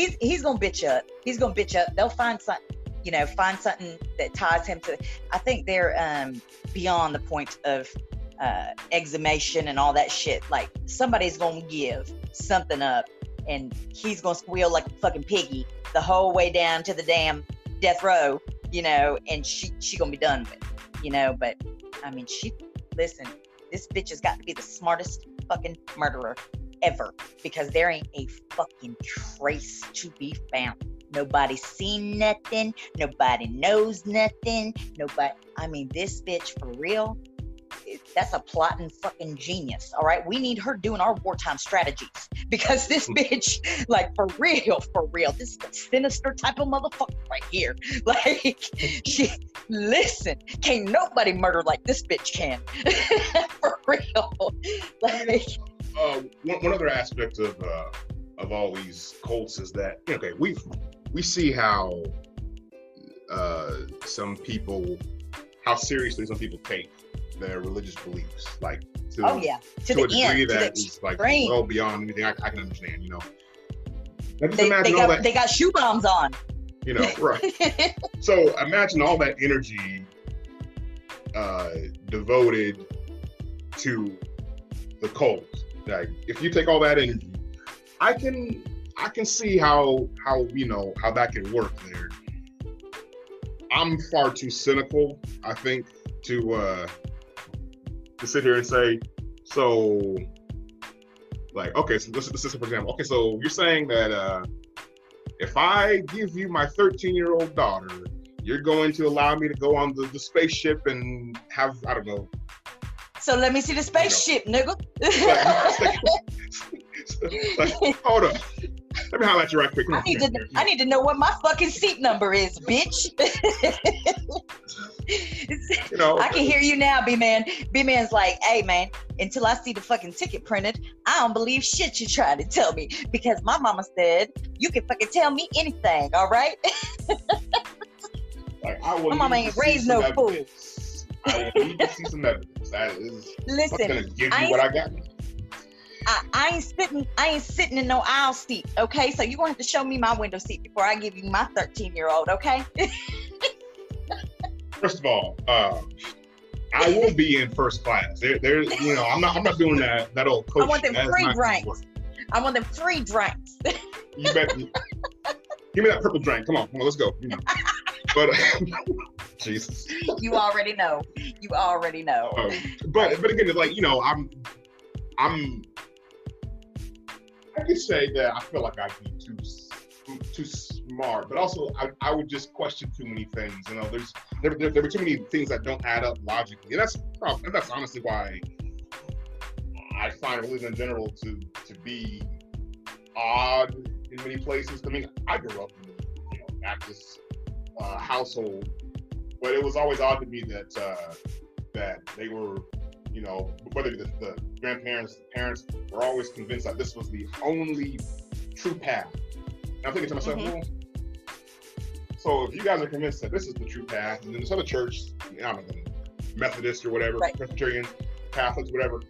he's he's gonna bitch up. He's gonna bitch up. They'll find something, you know, find something that ties him to. I think they're um, beyond the point of uh, exhumation and all that shit. Like somebody's gonna give something up, and he's gonna squeal like a fucking piggy the whole way down to the damn death row, you know, and she she gonna be done with, you know. But I mean, she listen. This bitch has got to be the smartest fucking murderer ever because there ain't a fucking trace to be found. Nobody's seen nothing. Nobody knows nothing. Nobody. I mean, this bitch for real. That's a plotting fucking genius. All right, we need her doing our wartime strategies because this hmm. bitch, like for real, for real, this sinister type of motherfucker right here. Like, she listen, can't nobody murder like this bitch can. for real. Like, uh, one, one other aspect of uh, of all these cults is that okay, we we see how uh, some people how seriously some people take their religious beliefs, like to, oh yeah, to, to a degree end, that is like well beyond anything I, I, can understand. You know, just they, they got, that. They got shoe bombs on. You know, right? so imagine all that energy uh, devoted to the cult like if you take all that energy, I can I can see how how you know how that can work there. I'm far too cynical, I think, to uh to sit here and say, so like okay, so this, this is for example. Okay, so you're saying that uh if I give you my 13 year old daughter, you're going to allow me to go on the, the spaceship and have I don't know so let me see the spaceship, you know. nigga. like, hold up. Let me holler at you right quick. I need, to, I need to know what my fucking seat number is, bitch. you know, I can hear you now, B man. B man's like, hey man, until I see the fucking ticket printed, I don't believe shit you trying to tell me because my mama said you can fucking tell me anything, all right? like, I my mama ain't raised no fool. I need to see some evidence. That is Listen, gonna give you what I got. I, I, ain't sitting I ain't sitting in no aisle seat, okay? So you're gonna have to show me my window seat before I give you my 13 year old, okay? First of all, uh, I will be in first class. There, there, you know, I'm not I'm not doing that that old coach. I want them free drinks. I want them free drinks. you bet. Give me that purple drink. Come on, come on, let's go. You know. But Jesus. You already know. You already know. Um, but but again, it's like you know, I'm I'm. I could say that I feel like I'd be too too smart, but also I, I would just question too many things. You know, there's there, there, there were too many things that don't add up logically, and that's probably and that's honestly why I find religion in general to to be odd in many places. I mean, I grew up in you know Baptist uh, household, but it was always odd to me that uh, that they were, you know, whether the, the grandparents, the parents were always convinced that this was the only true path. And I'm thinking to myself, mm-hmm. well, so if you guys are convinced that this is the true path, and then this other church, I don't know, Methodist or whatever, right. Presbyterian, Catholics, whatever,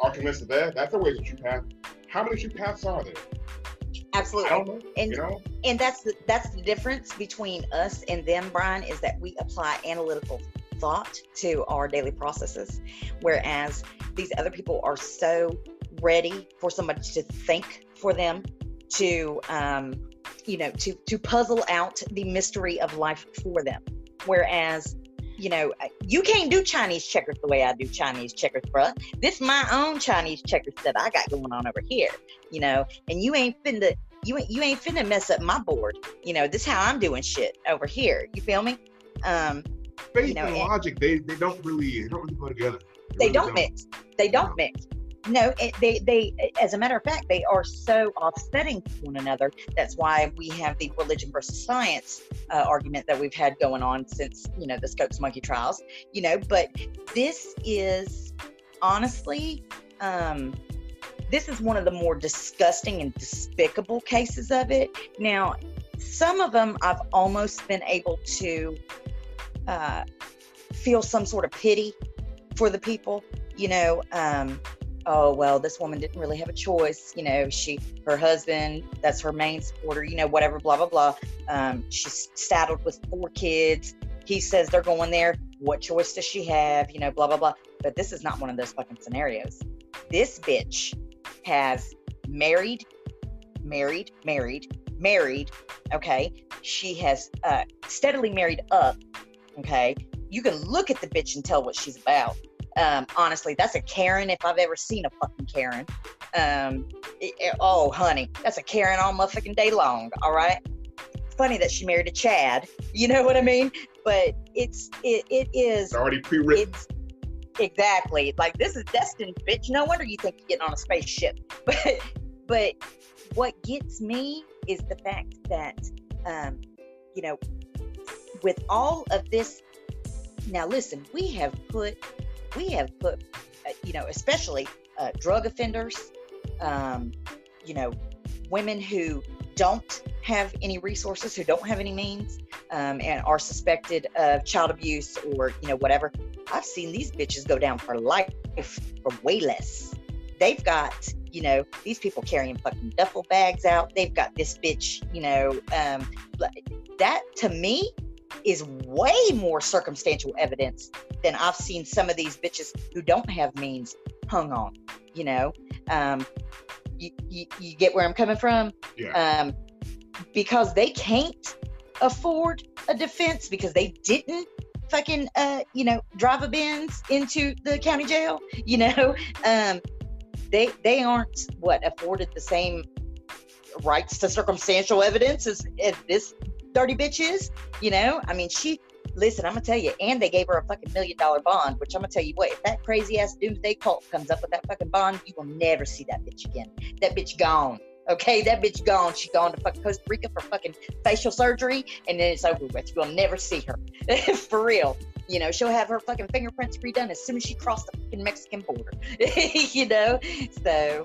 are convinced that, that that's the way the true path. How many true paths are there? Absolutely. and you know? and that's the that's the difference between us and them, Brian, is that we apply analytical thought to our daily processes. Whereas these other people are so ready for somebody to think for them, to um, you know, to to puzzle out the mystery of life for them. Whereas you know, you can't do Chinese checkers the way I do Chinese checkers, bruh. This my own Chinese checkers that I got going on over here, you know, and you ain't finna you ain't you ain't finna mess up my board. You know, this how I'm doing shit over here. You feel me? Um faith you know, and logic, they they don't really they don't really go together. They, they really don't, don't, mix. They don't mix. No, it, they they as a matter of fact, they are so offsetting one another. That's why we have the religion versus science uh, argument that we've had going on since you know the Scopes monkey trials. You know, but this is honestly um, this is one of the more disgusting and despicable cases of it. Now, some of them I've almost been able to uh, feel some sort of pity for the people. You know, um, oh well this woman didn't really have a choice you know she her husband that's her main supporter you know whatever blah blah blah. Um, she's saddled with four kids. He says they're going there. What choice does she have? You know blah blah blah. But this is not one of those fucking scenarios. This bitch has married married married married okay she has uh, steadily married up okay you can look at the bitch and tell what she's about um, honestly, that's a Karen if I've ever seen a fucking Karen. Um, it, it, oh, honey, that's a Karen all motherfucking day long. All right. Funny that she married a Chad. You know what I mean? But it's it it is it's already pre-written. Exactly like this is destined, bitch. No wonder you think you're getting on a spaceship. But but what gets me is the fact that um, you know, with all of this. Now listen, we have put we have put, uh, you know, especially uh, drug offenders, um, you know, women who don't have any resources, who don't have any means, um, and are suspected of child abuse or, you know, whatever. I've seen these bitches go down for life for way less. They've got, you know, these people carrying fucking duffel bags out. They've got this bitch, you know, um, that to me is way more circumstantial evidence than I've seen some of these bitches who don't have means hung on. You know, um, you, you, you get where I'm coming from? Yeah. Um, because they can't afford a defense because they didn't fucking uh you know drive a Benz into the county jail you know um they they aren't what afforded the same rights to circumstantial evidence as, as this dirty bitch is. You know, I mean, she. Listen, I'm gonna tell you, and they gave her a fucking million dollar bond. Which I'm gonna tell you what, if that crazy ass doomsday cult comes up with that fucking bond, you will never see that bitch again. That bitch gone. Okay, that bitch gone. She gone to fucking Costa Rica for fucking facial surgery, and then it's over with. You'll never see her for real. You know, she'll have her fucking fingerprints redone as soon as she crossed the fucking Mexican border. you know, so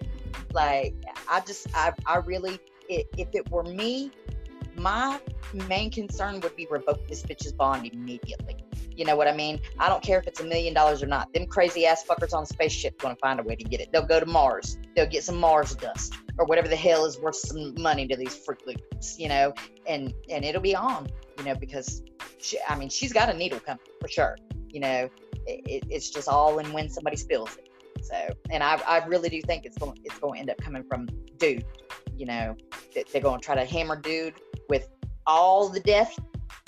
like, I just, I, I really, it, if it were me, my main concern would be revoke this bitch's bond immediately. You know what I mean? I don't care if it's a million dollars or not. Them crazy ass fuckers on a spaceship to find a way to get it. They'll go to Mars. They'll get some Mars dust or whatever the hell is worth some money to these Fruit Loops, you know, and and it'll be on, you know, because she, I mean, she's got a needle coming for sure. You know, it, it's just all in when somebody spills it. So, and I, I really do think it's going it's going to end up coming from dude. You know, they're going to try to hammer dude with all the death,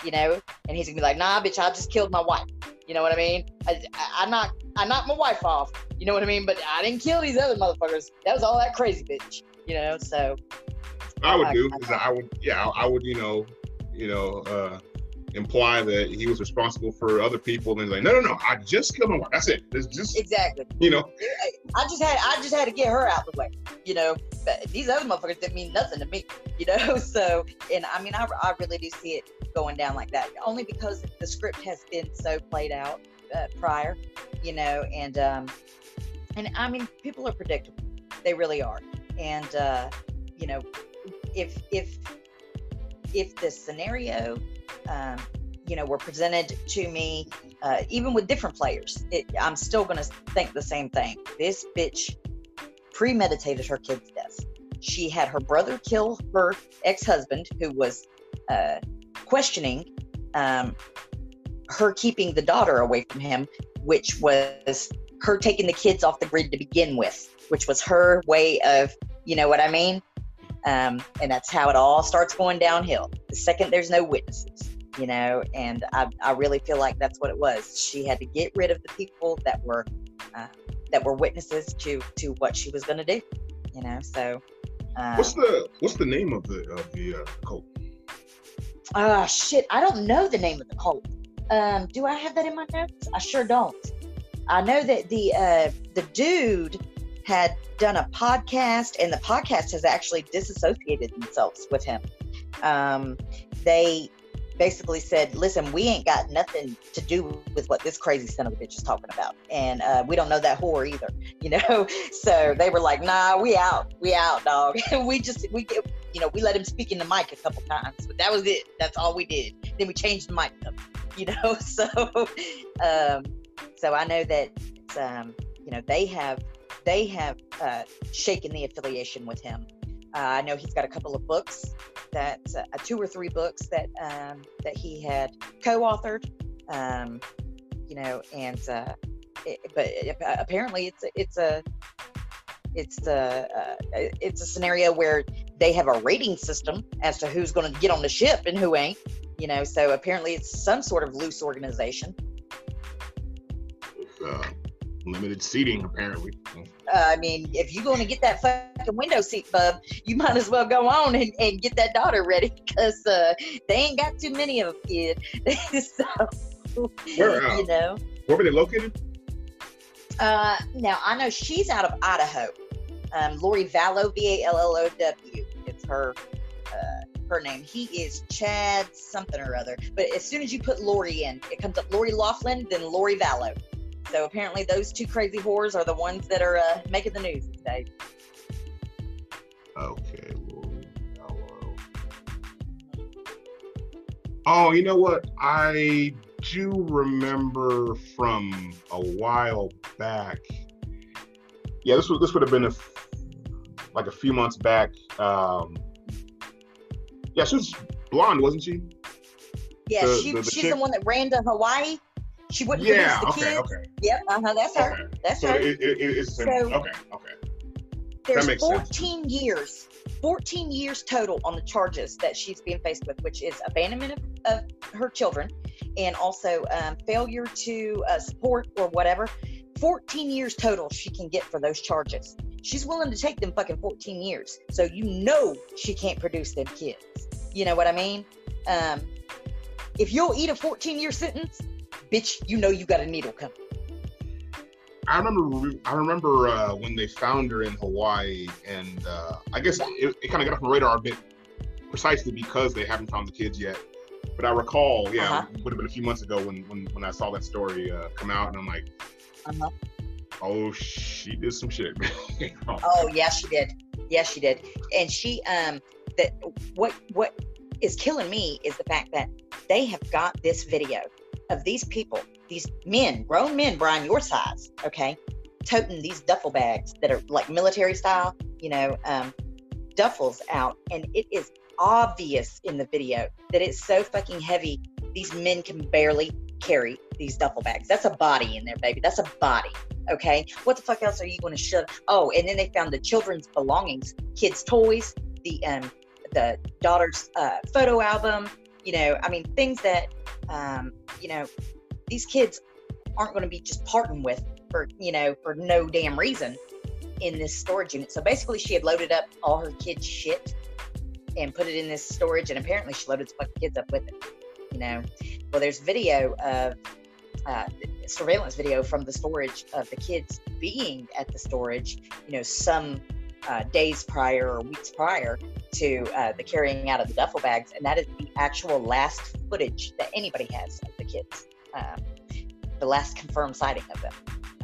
you know, and he's gonna be like, nah, bitch, I just killed my wife. You know what I mean? I, I, I knocked I knocked my wife off. You know what I mean? But I didn't kill these other motherfuckers. That was all that crazy bitch. You know, so I would do because I would yeah I would you know you know uh imply that he was responsible for other people and like no no no I just killed my wife. That's it. It's just exactly. you know. I just had I just had to get her out the way you know? These other motherfuckers didn't mean nothing to me you know? So and I mean I, I really do see it going down like that only because the script has been so played out uh, prior you know? And um and I mean people are predictable. They really are. And uh you know if if if this scenario um, you know were presented to me uh, even with different players it, i'm still going to think the same thing. This bitch premeditated her kid's death. She had her brother kill her ex-husband who was uh, questioning um, her keeping the daughter away from him which was her taking the kids off the grid to begin with which was her way of you know what i mean um, and that's how it all starts going downhill. The second there's no witnesses, you know, and I, I really feel like that's what it was. She had to get rid of the people that were uh, that were witnesses to to what she was going to do, you know. So, uh, what's the what's the name of the of the uh, cult? Ah, uh, shit, I don't know the name of the cult. Um, do I have that in my notes? I sure don't. I know that the uh, the dude had done a podcast, and the podcast has actually disassociated themselves with him. Um, they basically said, "Listen, we ain't got nothing to do with what this crazy son of a bitch is talking about, and uh, we don't know that whore either." You know, so they were like, "Nah, we out, we out, dog." we just we you know we let him speak in the mic a couple times, but that was it. That's all we did. Then we changed the mic up, you know. So, um, so I know that um, you know they have they have uh, shaken the affiliation with him. Uh, I know he's got a couple of books that uh, two or three books that um, that he had co-authored. Um, you know, and uh, it, but it, apparently it's it's a it's a uh, it's a scenario where they have a rating system as to who's going to get on the ship and who ain't. You know, so apparently it's some sort of loose organization. Uh, limited seating, apparently. Uh, I mean, if you're going to get that fucking window seat, bub, you might as well go on and, and get that daughter ready because uh, they ain't got too many of them, kid. so, where, uh, you know, where were they located? Uh, now I know she's out of Idaho. Um, Lori Vallow, V A L L O W. It's her uh, her name. He is Chad something or other. But as soon as you put Lori in, it comes up Lori Loughlin, then Lori Vallow. So apparently those two crazy whores are the ones that are uh, making the news these days. Okay, Oh, you know what? I do remember from a while back. Yeah, this was this would have been a like a few months back. Um, yeah, she was blonde, wasn't she? Yeah, the, she, the, the she's chick? the one that ran to Hawaii. She wouldn't yeah, the okay, kids. okay. Yep, uh huh. That's her. Okay. That's so her. It, it, it's so, okay, okay. There's 14 sense. years, 14 years total on the charges that she's being faced with, which is abandonment of, of her children and also um, failure to uh, support or whatever. 14 years total she can get for those charges. She's willing to take them fucking 14 years. So you know she can't produce them kids. You know what I mean? Um, if you'll eat a 14 year sentence, bitch, you know you got a needle coming. I remember I remember uh, when they found her in Hawaii, and uh, I guess it, it kind of got off the radar a bit, precisely because they haven't found the kids yet. But I recall, yeah, uh-huh. would have been a few months ago when when, when I saw that story uh, come out, and I'm like, uh-huh. oh, she did some shit. oh yeah, she did. Yeah, she did. And she um that what what is killing me is the fact that they have got this video of these people, these men, grown men, Brian, your size, okay, toting these duffel bags that are like military style, you know, um, duffels out, and it is obvious in the video that it's so fucking heavy. These men can barely carry these duffel bags. That's a body in there, baby. That's a body. Okay. What the fuck else are you going to shove? Oh, and then they found the children's belongings, kids' toys, the um, the daughter's uh, photo album. You know, I mean, things that um, you know these kids aren't going to be just parting with for you know for no damn reason in this storage unit. So basically, she had loaded up all her kids' shit and put it in this storage, and apparently she loaded fucking kids up with it. You know, well, there's video of uh, surveillance video from the storage of the kids being at the storage. You know, some uh, days prior or weeks prior to uh, the carrying out of the duffel bags, and that is the actual last footage that anybody has of the kids. Um, the last confirmed sighting of them.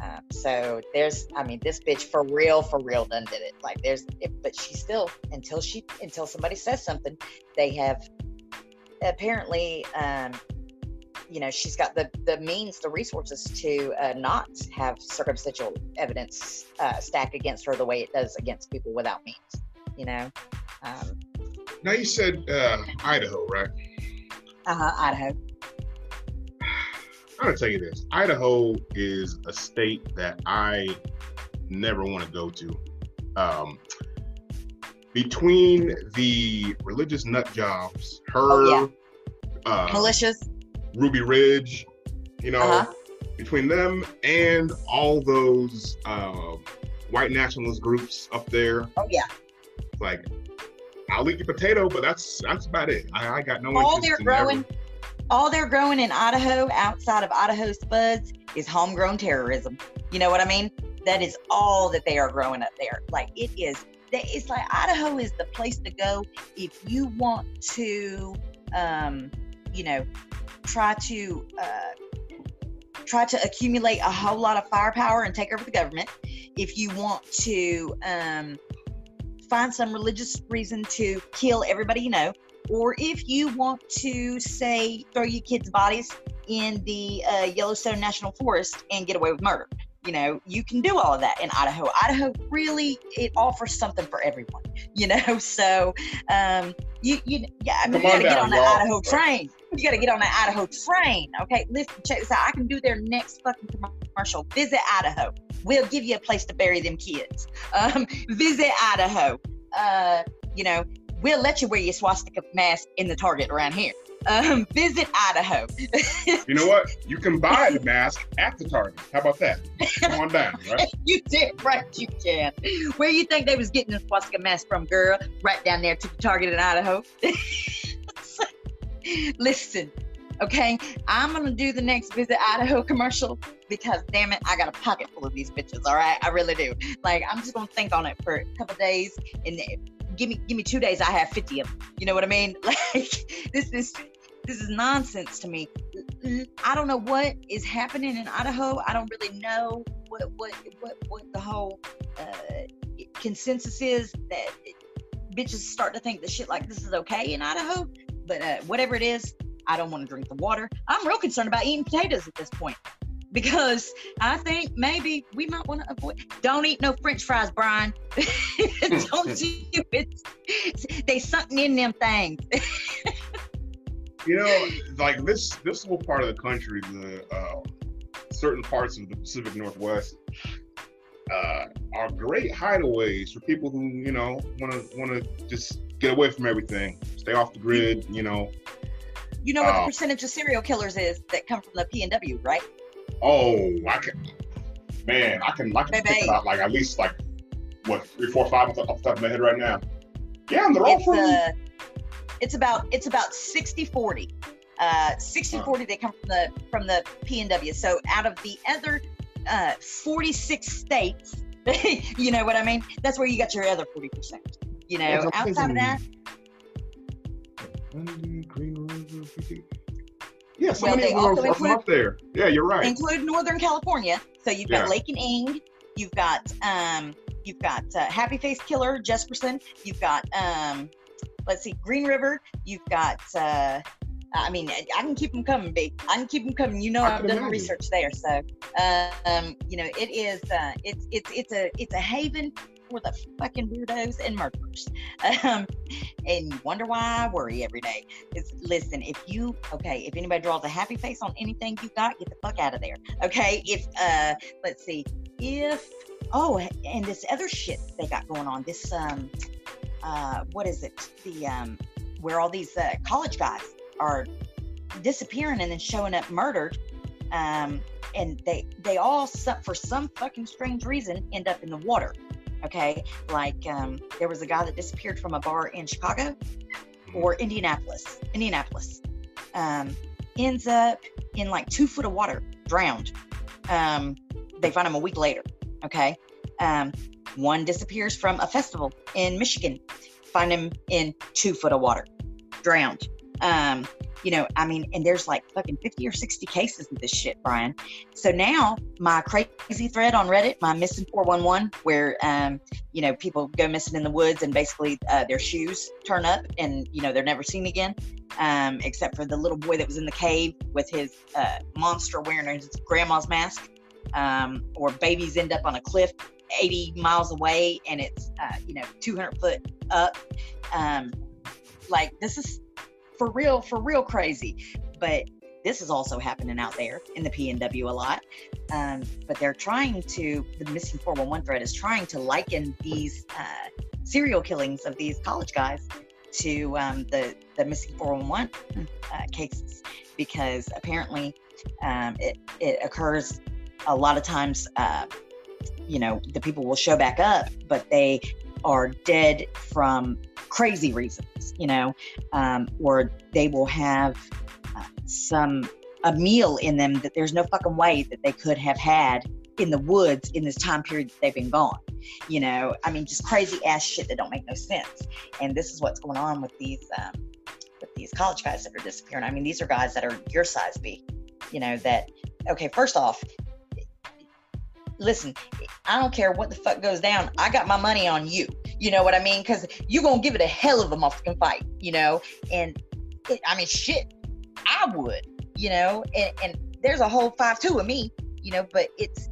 Um, so there's, I mean, this bitch for real, for real done did it. Like there's, it, but she still, until she, until somebody says something, they have apparently, um, you know, she's got the the means, the resources to uh, not have circumstantial evidence uh, stacked against her the way it does against people without means. You know. Um, now you said uh, Idaho, right? Uh huh, Idaho. I'm gonna tell you this: Idaho is a state that I never want to go to. Um, between the religious nut jobs, her, oh, yeah. uh, militias, Ruby Ridge, you know, uh-huh. between them and all those uh, white nationalist groups up there. Oh yeah. Like, I'll eat your potato, but that's that's about it. I, I got no. All they're growing all they're growing in Idaho outside of Idaho spuds is homegrown terrorism. You know what I mean? That is all that they are growing up there. Like it is, it's like Idaho is the place to go if you want to, um, you know, try to uh, try to accumulate a whole lot of firepower and take over the government. If you want to um, find some religious reason to kill everybody you know, or if you want to say throw your kids' bodies in the uh, Yellowstone National Forest and get away with murder. you know, you can do all of that in Idaho. Idaho really it offers something for everyone, you know. So um, you you yeah, I mean, you gotta get on the Idaho train. You gotta get on the Idaho train. Okay, listen, check this out. I can do their next fucking commercial. Visit Idaho. We'll give you a place to bury them kids. Um, visit Idaho. Uh, you know, we'll let you wear your swastika mask in the Target around here. Um, visit Idaho. you know what? You can buy the mask at the Target. How about that? Come on down, right? you did right. You can. Where you think they was getting the swastika mask from, girl? Right down there to the Target in Idaho. Listen, okay, I'm gonna do the next visit Idaho commercial because damn it, I got a pocket full of these bitches. All right, I really do. Like, I'm just gonna think on it for a couple days and give me give me two days, I have 50 of them. You know what I mean? Like this is this is nonsense to me. I don't know what is happening in Idaho. I don't really know what what what what the whole uh, consensus is that bitches start to think that shit like this is okay in Idaho. But uh, whatever it is, I don't want to drink the water. I'm real concerned about eating potatoes at this point because I think maybe we might want to avoid. Don't eat no French fries, Brian. don't you? It's, they something in them things. you know, like this this whole part of the country, the uh, certain parts of the Pacific Northwest. Uh, are great hideaways for people who you know want to want to just get away from everything, stay off the grid. You know, you know what the uh, percentage of serial killers is that come from the PNW, right? Oh, I can, man, I can, I can think about like at least like what three, four, five off the top of my head right now. Yeah, and they're all from. Uh, it's about it's about 60 40 uh 60 huh. 40 they come from the from the pnw so out of the other uh 46 states you know what i mean that's where you got your other 40 percent you know outside of that yeah, so well, many of them are from up there. Yeah, you're right. Include Northern California. So you've got yeah. Lake and Ng. You've got um, you've got uh, Happy Face Killer Jesperson. You've got um, let's see, Green River. You've got uh, I mean, I can keep them coming, babe. I can keep them coming. You know, I've done imagine. research there, so um, you know, it is. Uh, it's it's it's a it's a haven for the fucking weirdos and murderers. Um, and you wonder why I worry every day. Is listen, if you okay, if anybody draws a happy face on anything you got, get the fuck out of there. Okay. If uh let's see, if oh and this other shit they got going on, this um uh what is it? The um where all these uh, college guys are disappearing and then showing up murdered. Um and they they all for some fucking strange reason end up in the water Okay. Like um, there was a guy that disappeared from a bar in Chicago or Indianapolis. Indianapolis. Um, ends up in like two foot of water, drowned. Um, they find him a week later. Okay. Um, one disappears from a festival in Michigan. Find him in two foot of water, drowned. Um, you know, I mean, and there's like fucking 50 or 60 cases of this shit, Brian. So now my crazy thread on Reddit, my missing 411, where, um, you know, people go missing in the woods and basically uh, their shoes turn up and, you know, they're never seen again, um, except for the little boy that was in the cave with his uh, monster wearing his grandma's mask. Um, or babies end up on a cliff 80 miles away and it's, uh, you know, 200 foot up. Um, like, this is for real, for real crazy. But this is also happening out there in the PNW a lot. Um, but they're trying to, the missing 411 thread is trying to liken these uh, serial killings of these college guys to um, the, the missing 411 uh, cases because apparently um, it, it occurs a lot of times. Uh, you know, the people will show back up, but they are dead from crazy reasons, you know, um, or they will have uh, some a meal in them that there's no fucking way that they could have had in the woods in this time period that they've been gone. You know, I mean, just crazy ass shit that don't make no sense. And this is what's going on with these um, with these college guys that are disappearing. I mean, these are guys that are your size B. You know that. Okay, first off, listen, I don't care what the fuck goes down. I got my money on you. You know what I mean? Because you're gonna give it a hell of a motherfucking fight. You know, and it, I mean, shit, I would. You know, and, and there's a whole five two of me. You know, but it's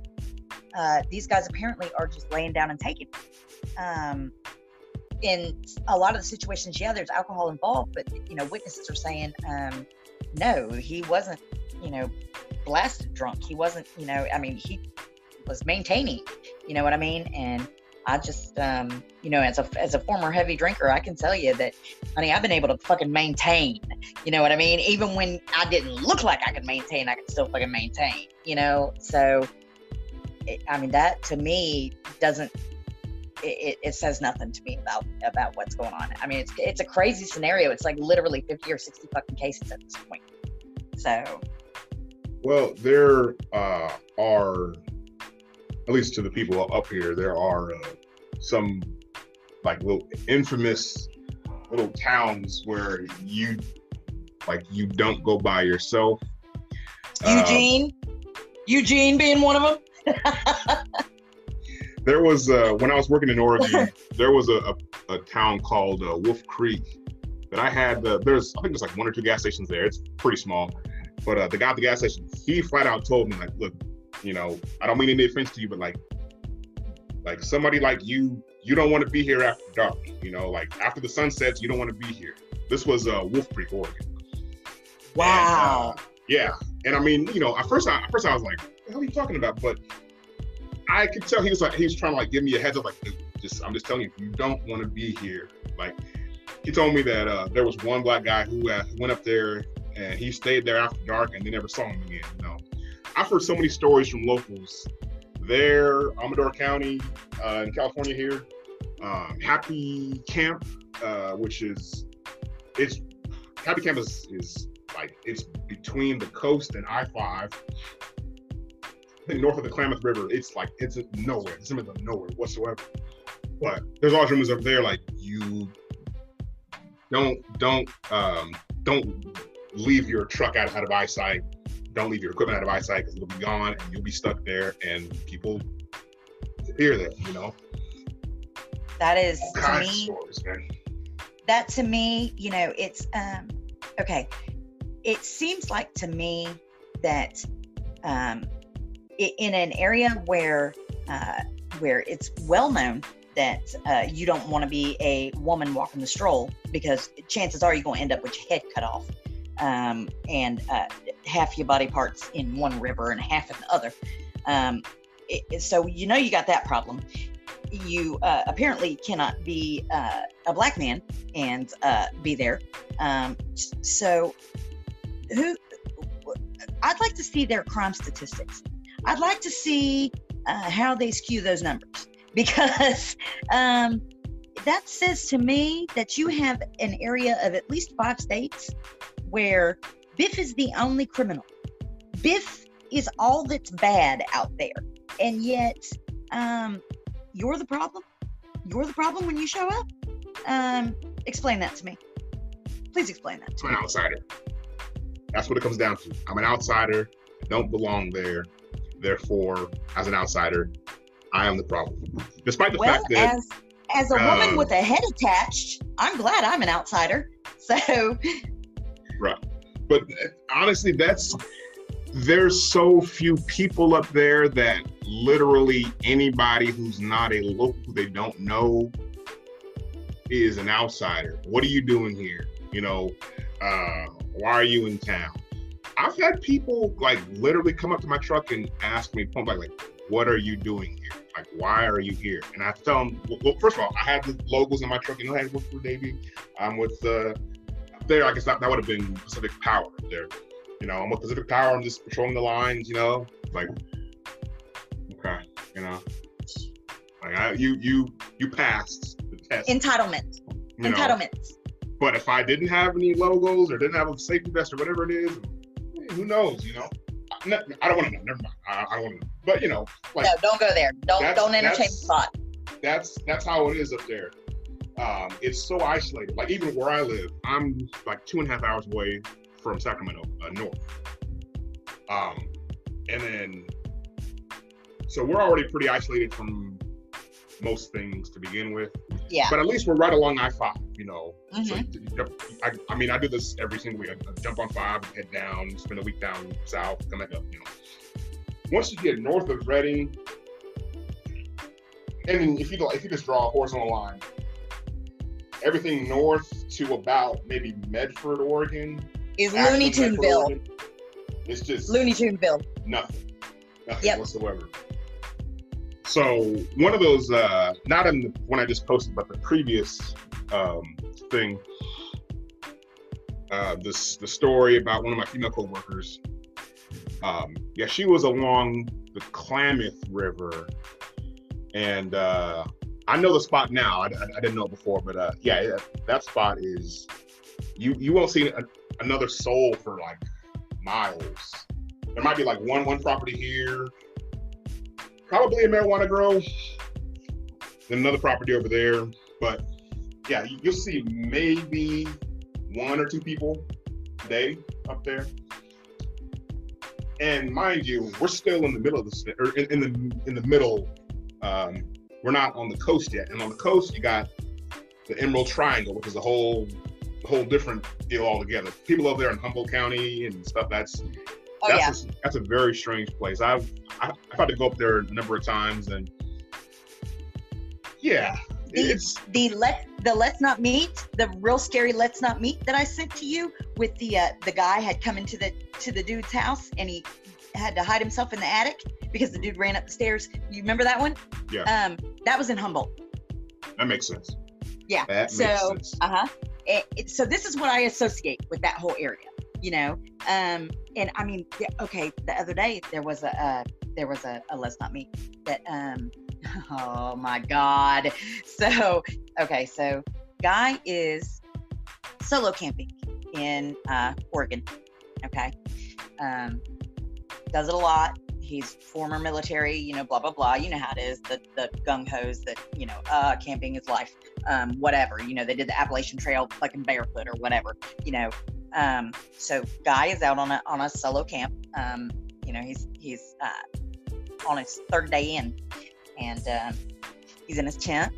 uh, these guys apparently are just laying down and taking. Um, in a lot of the situations, yeah, there's alcohol involved, but you know, witnesses are saying, um, no, he wasn't, you know, blasted drunk. He wasn't, you know, I mean, he was maintaining, you know what I mean? And I just, um, you know, as a as a former heavy drinker, I can tell you that, honey, I've been able to fucking maintain. You know what I mean? Even when I didn't look like I could maintain, I could still fucking maintain. You know, so it, I mean, that to me doesn't. It, it says nothing to me about about what's going on. I mean, it's it's a crazy scenario. It's like literally fifty or sixty fucking cases at this point. So. Well, there uh, are at least to the people up here, there are uh, some like little infamous little towns where you like you don't go by yourself. Eugene, um, Eugene being one of them. there was uh, when I was working in Oregon, there was a, a, a town called uh, Wolf Creek that I had. Uh, there's I think there's like one or two gas stations there. It's pretty small, but uh, the guy at the gas station he flat out told me like, look, you know, I don't mean any offense to you, but like, like somebody like you, you don't want to be here after dark. You know, like after the sun sets, you don't want to be here. This was uh, Wolf Creek, Oregon. Wow. And, uh, yeah, and I mean, you know, at first, I, at first I was like, "What are you talking about?" But I could tell he was like, he was trying to like give me a heads up, like, just I'm just telling you, you don't want to be here. Like, he told me that uh, there was one black guy who uh, went up there and he stayed there after dark and they never saw him again. You know, I've heard so many stories from locals there, Amador County uh, in California here. Um, Happy Camp, uh, which is it's Happy Camp is, is like it's between the coast and I five. north of the Klamath River, it's like it's nowhere. It's in the middle of nowhere whatsoever. But there's always rumors up there like you don't don't um, don't leave your truck out, out of eyesight don't leave your equipment out of eyesight because it'll be gone and you'll be stuck there and people hear that, you know. That is to me. Stories, that to me, you know, it's um okay. It seems like to me that um in an area where uh where it's well known that uh, you don't want to be a woman walking the stroll because chances are you're going to end up with your head cut off um, and uh, half your body parts in one river and half in the other. Um, it, so you know you got that problem. You uh, apparently cannot be uh, a black man and uh, be there. Um, so who? I'd like to see their crime statistics. I'd like to see uh, how they skew those numbers because um, that says to me that you have an area of at least five states where Biff is the only criminal. Biff is all that's bad out there. And yet, um, you're the problem? You're the problem when you show up? Um, explain that to me. Please explain that to I'm me. an outsider. That's what it comes down to. I'm an outsider, don't belong there. Therefore, as an outsider, I am the problem. Despite the well, fact that as as a woman uh, with a head attached, I'm glad I'm an outsider. So But honestly, that's there's so few people up there that literally anybody who's not a local they don't know is an outsider. What are you doing here? You know, uh, why are you in town? I've had people like literally come up to my truck and ask me point blank, like, what are you doing here? Like, why are you here? And I tell them, well, first of all, I have the logos in my truck. You know, I work for Navy. I'm with uh, there, I guess that, that would have been Pacific Power there. You know, I'm with Pacific Power. I'm just patrolling the lines. You know, like okay, you know, like I, you you you passed the test. Entitlement. Entitlements. But if I didn't have any logos or didn't have a safety vest or whatever it is, who knows? You know. I don't want to know. Never mind. I, I don't want to know. But you know, like, no, don't go there. Don't don't entertain the spot. That's that's how it is up there um, it's so isolated. Like even where I live, I'm like two and a half hours away from Sacramento, uh, north. Um, and then, so we're already pretty isolated from most things to begin with. Yeah. But at least we're right along I five. You know. Mm-hmm. So I, I, mean, I do this every single week. I jump on five, head down, spend a week down south, come back up. You know. Once you get north of Redding, and if you if you just draw a horizontal line, everything north to about maybe Medford, Oregon, is Looney Tuneville. It's just Looney Tuneville. Nothing, nothing Yep. whatsoever. So one of those, uh, not in the one I just posted, but the previous um, thing, uh, this the story about one of my female coworkers. Um, yeah, she was along the Klamath River, and uh, I know the spot now. I, I, I didn't know it before, but uh, yeah, that, spot is you you won't see a, another soul for like miles. There might be like one one property here, probably a marijuana grow, then another property over there. But yeah, you, you'll see maybe one or two people a day up there. And mind you, we're still in the middle of the or in, in the in the middle. Um, we're not on the coast yet, and on the coast you got the Emerald Triangle, which is a whole whole different deal altogether. People over there in Humboldt County and stuff. That's Oh yeah. that's a, that's a very strange place. I've I- I've had to go up there a number of times, and yeah, it's the let the let's not meet the real scary let's not meet that I sent to you with the uh, the guy had come into the to the dude's house and he had to hide himself in the attic because the dude ran up the stairs. You remember that one? Yeah. Um, that was in Humboldt. that makes sense. Yeah. That So. Uh huh. It, it- so this is what I associate with that whole area. You know, um, and I mean, yeah, okay. The other day there was a uh, there was a, a let's not meet that. Um, oh my god. So okay, so guy is solo camping in uh, Oregon. Okay, um, does it a lot. He's former military, you know, blah blah blah. You know how it is. The the gung hos that you know, uh, camping is life um, whatever. You know, they did the Appalachian Trail fucking barefoot or whatever. You know, um, so guy is out on a on a solo camp. Um, you know, he's he's uh, on his third day in, and um, he's in his tent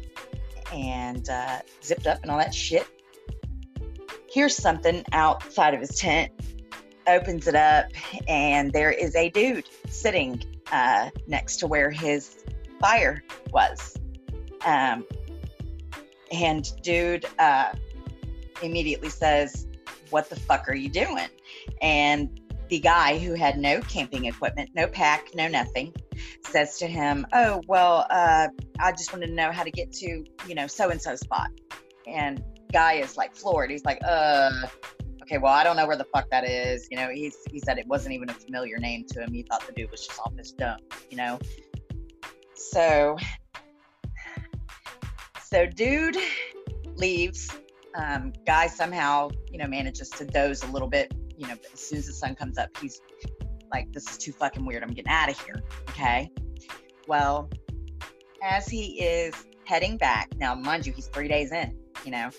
and uh, zipped up and all that shit. Here's something outside of his tent. Opens it up, and there is a dude sitting uh, next to where his fire was. Um, and dude uh, immediately says, What the fuck are you doing? And the guy who had no camping equipment, no pack, no nothing, says to him, Oh, well, uh, I just wanted to know how to get to, you know, so and so spot. And guy is like floored. He's like, Uh, okay, well, I don't know where the fuck that is. You know, he's, he said it wasn't even a familiar name to him. He thought the dude was just off his dump, you know? So so dude leaves. Um, guy somehow, you know, manages to doze a little bit. You know, as soon as the sun comes up, he's like, "This is too fucking weird. I'm getting out of here." Okay. Well, as he is heading back now, mind you, he's three days in. You know,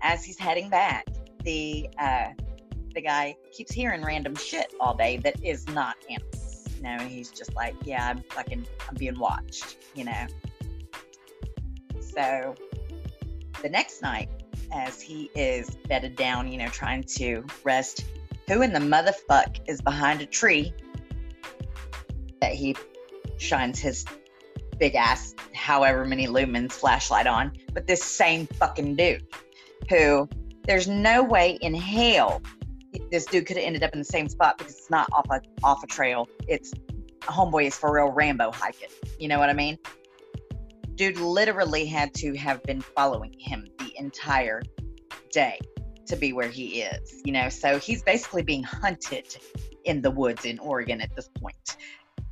as he's heading back, the uh, the guy keeps hearing random shit all day that is not animals. You know, he's just like, "Yeah, I'm fucking, I'm being watched." You know. So the next night, as he is bedded down, you know, trying to rest, who in the motherfuck is behind a tree that he shines his big ass, however many lumens flashlight on? But this same fucking dude who there's no way in hell this dude could have ended up in the same spot because it's not off a off a trail. It's homeboy is for real Rambo hiking. You know what I mean? dude literally had to have been following him the entire day to be where he is, you know. So he's basically being hunted in the woods in Oregon at this point.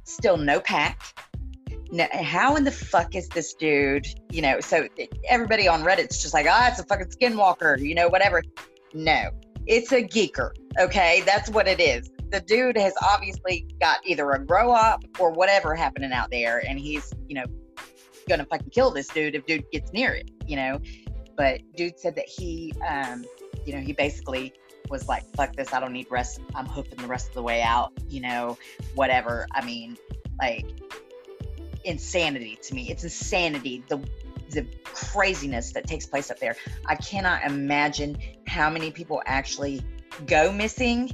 Still no pack. How in the fuck is this dude? You know, so everybody on Reddit's just like, ah, it's a fucking skinwalker, you know, whatever. No, it's a geeker. Okay, that's what it is. The dude has obviously got either a grow up or whatever happening out there, and he's, you know, gonna fucking kill this dude if dude gets near it, you know. But dude said that he, um, you know, he basically was like, "Fuck this! I don't need rest. I'm hooping the rest of the way out." You know, whatever. I mean, like insanity to me. It's insanity. The the craziness that takes place up there. I cannot imagine how many people actually go missing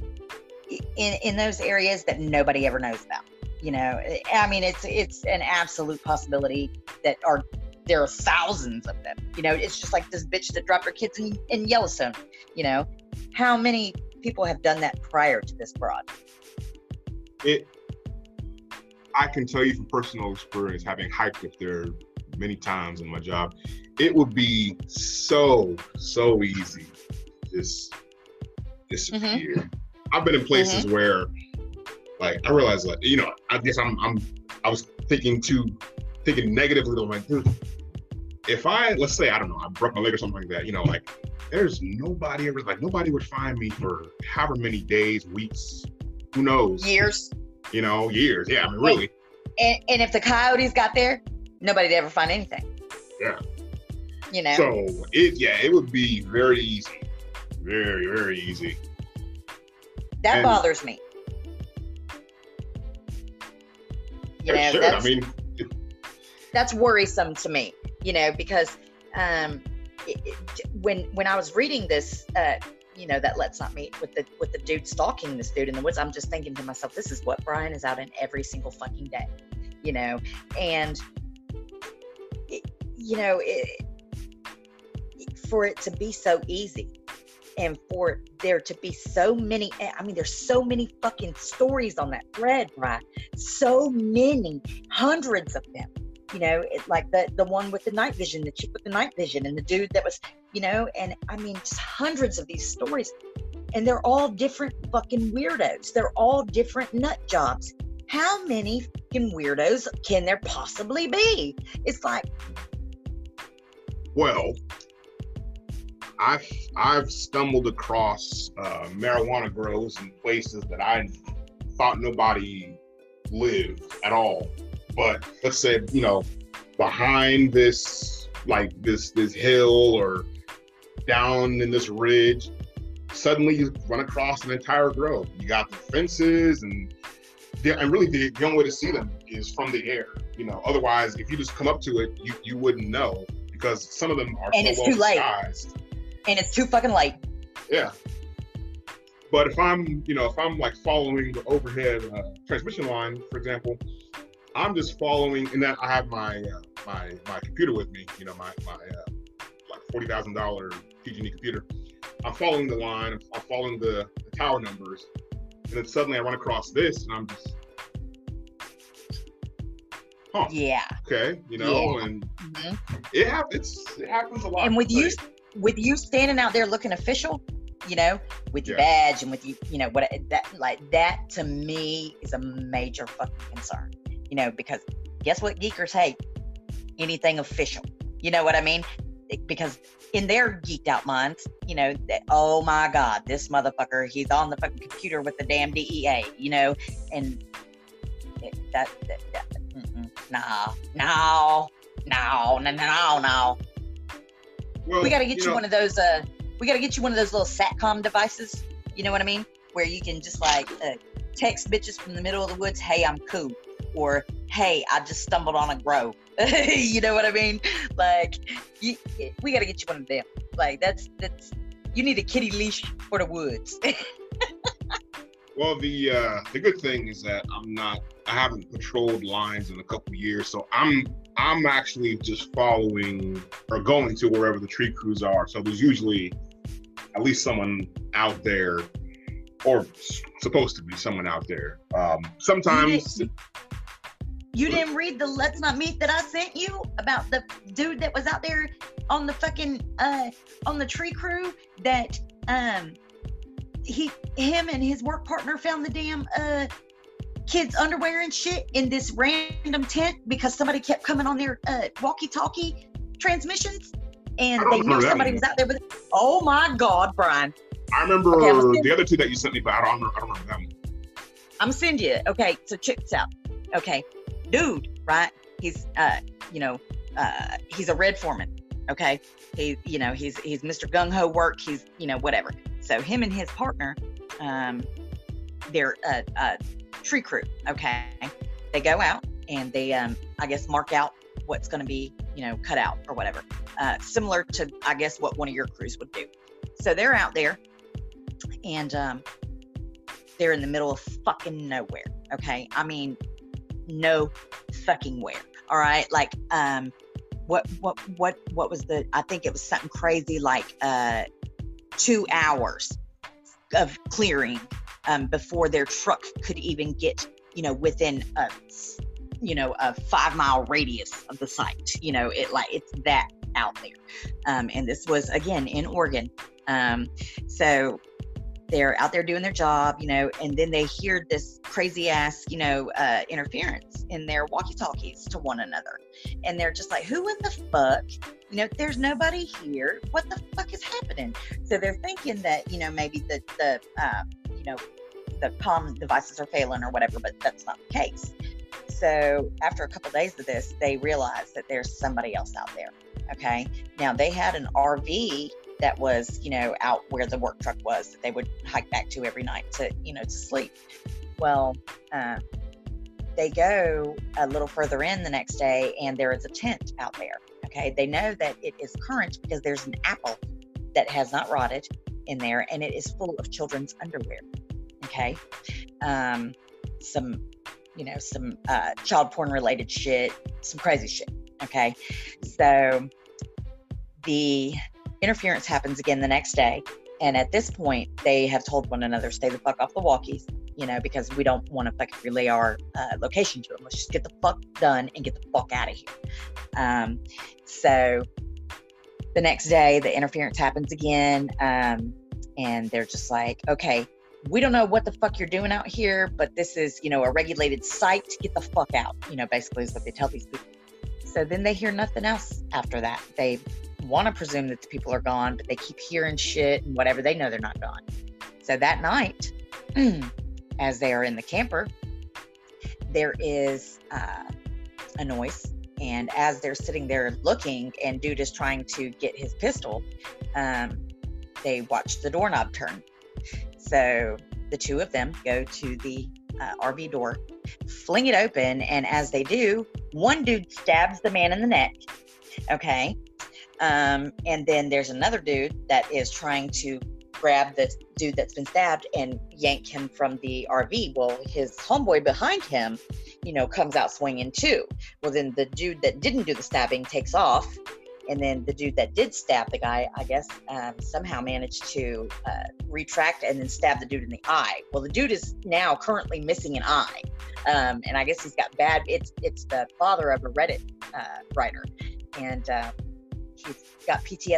in in those areas that nobody ever knows about you know i mean it's it's an absolute possibility that are there are thousands of them. You know, it's just like this bitch that dropped her kids in, in Yellowstone. You know, how many people have done that prior to this broad? It. I can tell you from personal experience, having hiked up there many times in my job, it would be so so easy just disappear. Mm-hmm. I've been in places mm-hmm. where, like, I realized, like, you know, I guess I'm, I'm, I was thinking too, thinking negatively. I'm like, dude, if I, let's say, I don't know, I broke my leg or something like that, you know, like, there's nobody ever, like, nobody would find me for however many days, weeks, who knows, years, you know, years. Yeah, I mean, really. And, and if the coyotes got there, nobody'd ever find anything. Yeah. You know. So it, yeah, it would be very easy, very, very easy that and bothers me. You know, sure. I mean, that's worrisome to me. You know, because um, it, it, when when I was reading this, uh, you know, that let's not meet with the with the dude stalking this dude. In the woods, I'm just thinking to myself, this is what Brian is out in every single fucking day. You know, and it, you know, for it to be so easy and for there to be so many i mean there's so many fucking stories on that thread right? So many hundreds of them you know it, like the the one with the night vision the chick with the night vision and the dude that was you know and i mean just hundreds of these stories. And they're all different fucking weirdos. They're all different nut jobs. How many fucking weirdos can there possibly be? It's like well I've I've stumbled across uh, marijuana grows in places that I thought nobody lived at all. But let's say you know behind this like this this hill or down in this ridge, suddenly you run across an entire grove. You got the fences and and really the, the only way to see them is from the air. You know, otherwise if you just come up to it, you you wouldn't know because some of them are and so it's too late and it's too fucking late. Yeah. But if I'm, you know, if I'm like following the overhead uh, transmission line, for example, I'm just following, and that I have my uh, my my computer with me, you know, my my uh, like forty thousand dollar PG&E computer. I'm following the line. I'm following the, the tower numbers, and then suddenly I run across this, and I'm just, huh? Yeah. Okay, you know, yeah. and mm-hmm. it happens. It happens a lot. And with you, with you standing out there looking official, you know, with your yeah. badge and with you, you know, what that like that to me is a major fucking concern. You know, because guess what geekers hate? Anything official. You know what I mean? Because in their geeked out minds, you know, that, oh my God, this motherfucker, he's on the fucking computer with the damn DEA, you know, and it, that, that, that nah, no, no, no, no, no. Well, we got to get you, you know, one of those. Uh, we got to get you one of those little satcom devices. You know what I mean? Where you can just like uh, text bitches from the middle of the woods, "Hey, I'm cool," or "Hey, I just stumbled on a grow." you know what I mean? Like, you, we got to get you one of them. Like, that's that's you need a kitty leash for the woods. well, the uh, the good thing is that I'm not. I haven't patrolled lines in a couple years, so I'm I'm actually just following or going to wherever the tree crews are. So there's usually at least someone out there, or supposed to be someone out there. Um, sometimes. You didn't, read the "Let's Not Meet" that I sent you about the dude that was out there on the fucking uh on the tree crew that um he him and his work partner found the damn uh kids' underwear and shit in this random tent because somebody kept coming on their uh, walkie-talkie transmissions, and they knew somebody was out there with. Oh my God, Brian! I remember okay, the other two that you sent me, but I don't, I don't remember them. I'm send you. Okay, so check this out. Okay, dude, right? He's, uh, you know, uh, he's a red foreman. Okay, he, you know, he's he's Mr. Gung Ho work. He's, you know, whatever. So him and his partner, um, they're uh, uh, tree crew. Okay. They go out and they, um, I guess, mark out what's going to be, you know, cut out or whatever. Uh, similar to, I guess, what one of your crews would do. So they're out there and um, they're in the middle of fucking nowhere. Okay. I mean, no fucking where. All right. Like, um, what what what what was the I think it was something crazy like uh two hours of clearing um, before their truck could even get you know within a you know a five mile radius of the site you know it like it's that out there um, and this was again in oregon um, so they're out there doing their job, you know, and then they hear this crazy ass, you know, uh, interference in their walkie talkies to one another. And they're just like, who in the fuck? You know, there's nobody here. What the fuck is happening? So they're thinking that, you know, maybe the, the uh, you know, the comm devices are failing or whatever, but that's not the case. So after a couple of days of this, they realize that there's somebody else out there. Okay. Now they had an RV that was, you know, out where the work truck was that they would hike back to every night to, you know, to sleep. Well, uh, they go a little further in the next day and there is a tent out there. Okay. They know that it is current because there's an apple that has not rotted in there and it is full of children's underwear. Okay. Um, some, you know, some uh, child porn related shit, some crazy shit. Okay. So the interference happens again the next day. And at this point, they have told one another, stay the fuck off the walkies, you know, because we don't want to fucking relay our uh, location to them. Let's just get the fuck done and get the fuck out of here. Um, so the next day, the interference happens again. Um, and they're just like, okay, we don't know what the fuck you're doing out here, but this is, you know, a regulated site. Get the fuck out, you know, basically is what they tell these people. So then they hear nothing else after that. They want to presume that the people are gone, but they keep hearing shit and whatever. They know they're not gone. So that night, as they are in the camper, there is uh, a noise. And as they're sitting there looking, and dude is trying to get his pistol, um, they watch the doorknob turn. So the two of them go to the uh, RV door, fling it open, and as they do, one dude stabs the man in the neck. Okay. Um, and then there's another dude that is trying to grab the dude that's been stabbed and yank him from the RV. Well, his homeboy behind him, you know, comes out swinging too. Well, then the dude that didn't do the stabbing takes off. And then the dude that did stab the guy, I guess, um, somehow managed to uh, retract and then stab the dude in the eye. Well, the dude is now currently missing an eye, um, and I guess he's got bad. It's it's the father of a Reddit uh, writer, and uh, he's got PTSD